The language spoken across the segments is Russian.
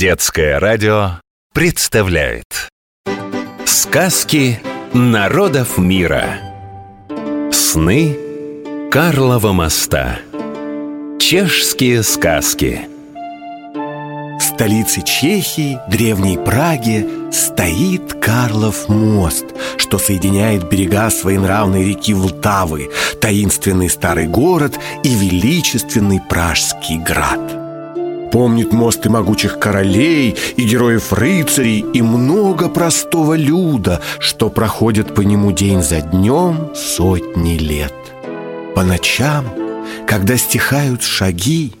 Детское радио представляет Сказки народов мира. Сны Карлова моста. Чешские сказки. В столице Чехии, древней Праге, стоит Карлов мост, что соединяет берега своенравной реки Влтавы, таинственный старый город и величественный Пражский град. Помнит мост и могучих королей, и героев-рыцарей, и много простого люда, что проходят по нему день за днем сотни лет. По ночам, когда стихают шаги,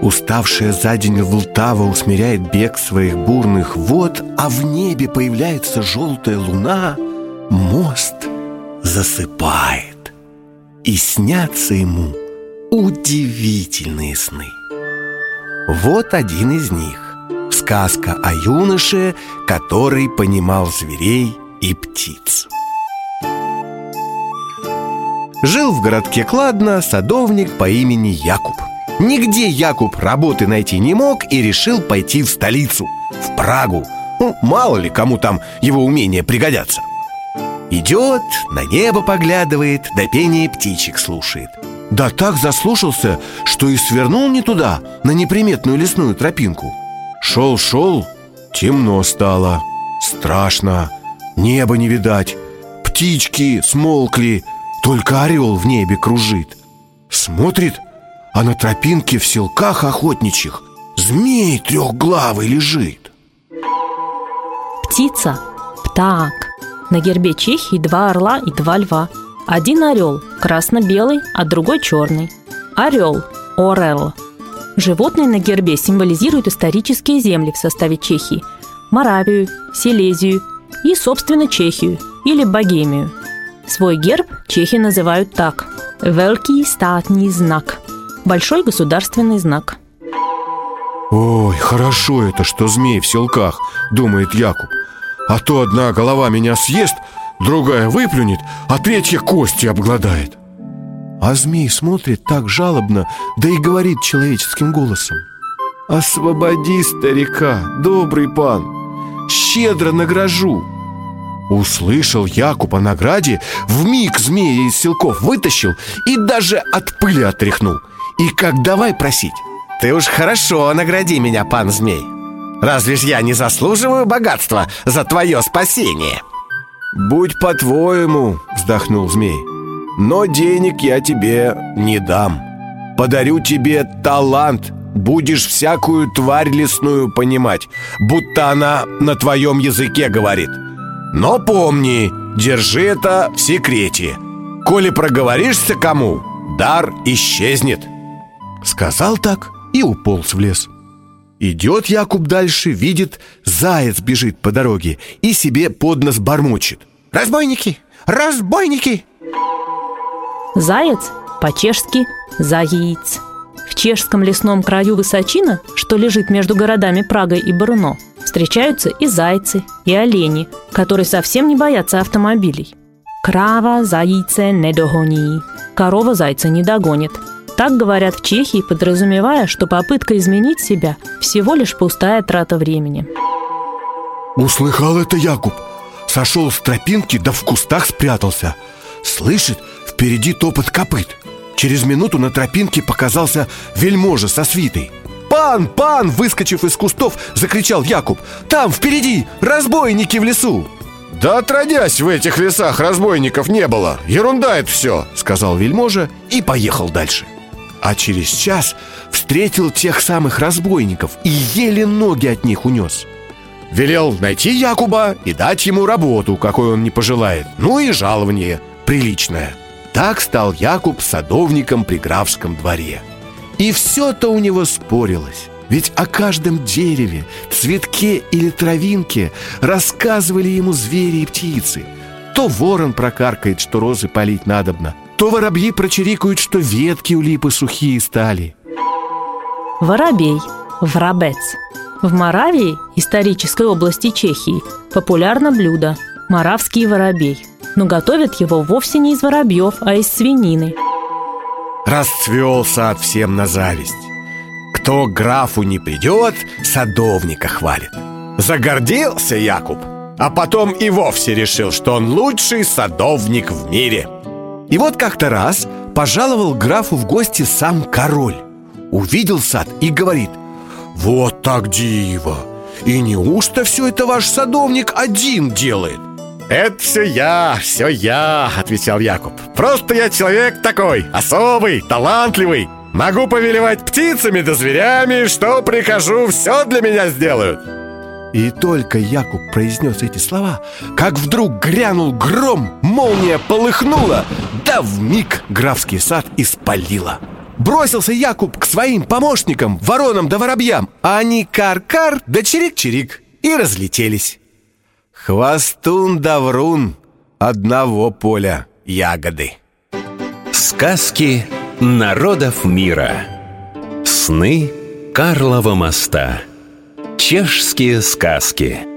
Уставшая за день Влтава усмиряет бег своих бурных вод, а в небе появляется желтая луна, мост засыпает. И снятся ему удивительные сны. Вот один из них. Сказка о юноше, который понимал зверей и птиц. Жил в городке Кладно садовник по имени Якуб. Нигде Якуб работы найти не мог и решил пойти в столицу, в Прагу. Ну, Мало ли кому там его умения пригодятся. Идет, на небо поглядывает, до пения птичек слушает да так заслушался, что и свернул не туда, на неприметную лесную тропинку. Шел-шел, темно стало, страшно, небо не видать Птички смолкли, только орел в небе кружит. Смотрит, а на тропинке в селках охотничьих Змей трехглавый лежит. Птица – птак. На гербе Чехии два орла и два льва – один орел красно-белый, а другой черный. Орел – орел. Животные на гербе символизируют исторические земли в составе Чехии – Моравию, Силезию и, собственно, Чехию или Богемию. Свой герб чехи называют так – «Велкий статный знак» – большой государственный знак. Ой, хорошо это, что змей в селках, думает Якуб. А то одна голова меня съест – Другая выплюнет, а третья кости обгладает. А змей смотрит так жалобно, да и говорит человеческим голосом. Освободи старика, добрый пан, щедро награжу Услышал Якуб о награде, в миг змея из селков вытащил и даже от пыли отряхнул. И как давай просить? Ты уж хорошо награди меня, пан змей. Разве ж я не заслуживаю богатства за твое спасение?» «Будь по-твоему», — вздохнул змей «Но денег я тебе не дам. Подарю тебе талант Будешь всякую тварь лесную понимать Будто она на твоем языке говорит. Но помни, держи это в секрете. Коли проговоришься кому, дар исчезнет Сказал так и уполз в лес. Идет Якуб дальше, видит, заяц бежит по дороге и себе под нос бормочет. «Разбойники! Разбойники!» Заяц по-чешски «заиц». В чешском лесном краю Высочина, что лежит между городами Прага и Бруно, встречаются и зайцы, и олени, которые совсем не боятся автомобилей. Крава зайце не догони. Корова зайца не догонит – так говорят в Чехии, подразумевая, что попытка изменить себя – всего лишь пустая трата времени. Услыхал это Якуб. Сошел с тропинки, да в кустах спрятался. Слышит, впереди топот копыт. Через минуту на тропинке показался вельможа со свитой. «Пан, пан!» – выскочив из кустов, закричал Якуб. «Там, впереди, разбойники в лесу!» «Да отродясь в этих лесах разбойников не было! Ерунда это все!» – сказал вельможа и поехал дальше а через час встретил тех самых разбойников и еле ноги от них унес. Велел найти Якуба и дать ему работу, какой он не пожелает, ну и жалование приличное. Так стал Якуб садовником при графском дворе. И все-то у него спорилось. Ведь о каждом дереве, цветке или травинке рассказывали ему звери и птицы. То ворон прокаркает, что розы полить надобно, то воробьи прочирикают, что ветки у липы сухие стали. Воробей, врабец. В Моравии, исторической области Чехии, популярно блюдо – моравский воробей. Но готовят его вовсе не из воробьев, а из свинины. Расцвел сад всем на зависть. Кто к графу не придет, садовника хвалит Загордился Якуб А потом и вовсе решил, что он лучший садовник в мире И вот как-то раз пожаловал графу в гости сам король Увидел сад и говорит Вот так диво! И неужто все это ваш садовник один делает? «Это все я, все я», — отвечал Якуб «Просто я человек такой, особый, талантливый Могу повелевать птицами да зверями, что прикажу, все для меня сделают и только Якуб произнес эти слова, как вдруг грянул гром, молния полыхнула, да в миг графский сад испалила. Бросился Якуб к своим помощникам, воронам да воробьям, а они кар-кар да чирик-чирик и разлетелись. Хвостун да врун одного поля ягоды. Сказки народов мира. Сны Карлова моста. Чешские сказки.